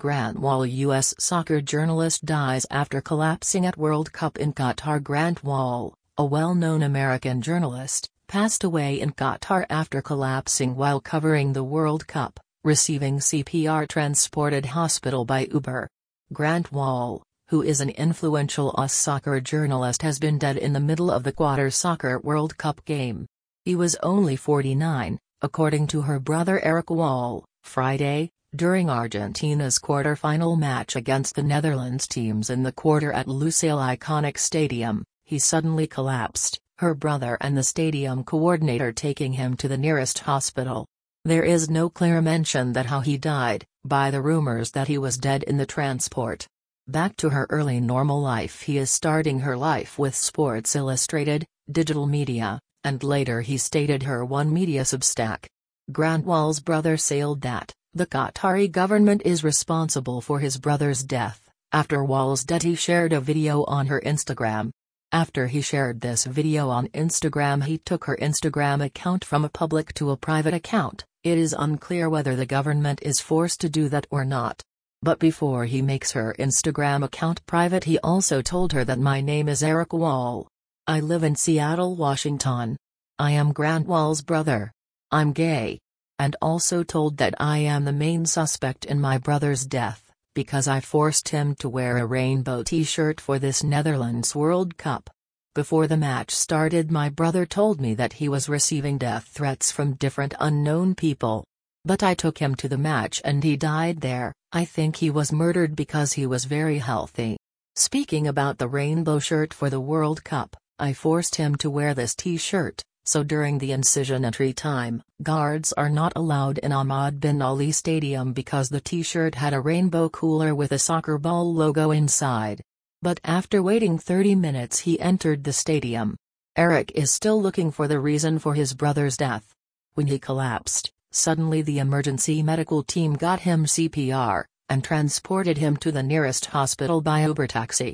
Grant Wahl U.S. soccer journalist dies after collapsing at World Cup in Qatar Grant Wahl, a well-known American journalist, passed away in Qatar after collapsing while covering the World Cup, receiving CPR transported hospital by Uber. Grant Wahl, who is an influential US soccer journalist has been dead in the middle of the Qatar Soccer World Cup game. He was only 49, according to her brother Eric Wahl, Friday, during Argentina's quarter-final match against the Netherlands teams in the quarter at Lusail Iconic Stadium, he suddenly collapsed, her brother and the stadium coordinator taking him to the nearest hospital. There is no clear mention that how he died, by the rumors that he was dead in the transport. Back to her early normal life he is starting her life with Sports Illustrated, digital media, and later he stated her one media substack. Grant Wahl's brother sailed that, the Qatari government is responsible for his brother's death. After Wahl's death shared a video on her Instagram. After he shared this video on Instagram he took her Instagram account from a public to a private account, it is unclear whether the government is forced to do that or not. But before he makes her Instagram account private he also told her that my name is Eric Wahl. I live in Seattle, Washington. I am Grant Wahl's brother. I'm gay and also told that I am the main suspect in my brother's death, because I forced him to wear a rainbow t-shirt for this Netherlands World Cup. Before the match started my brother told me that he was receiving death threats from different unknown people. But I took him to the match and he died there, I think he was murdered because he was very healthy. Speaking about the rainbow shirt for the World Cup, I forced him to wear this t-shirt so during the incision entry time, guards are not allowed in Ahmad bin Ali Stadium because the t-shirt had a rainbow cooler with a soccer ball logo inside. But after waiting 30 minutes he entered the stadium. Eric is still looking for the reason for his brother's death. When he collapsed, suddenly the emergency medical team got him CPR, and transported him to the nearest hospital by Uber taxi.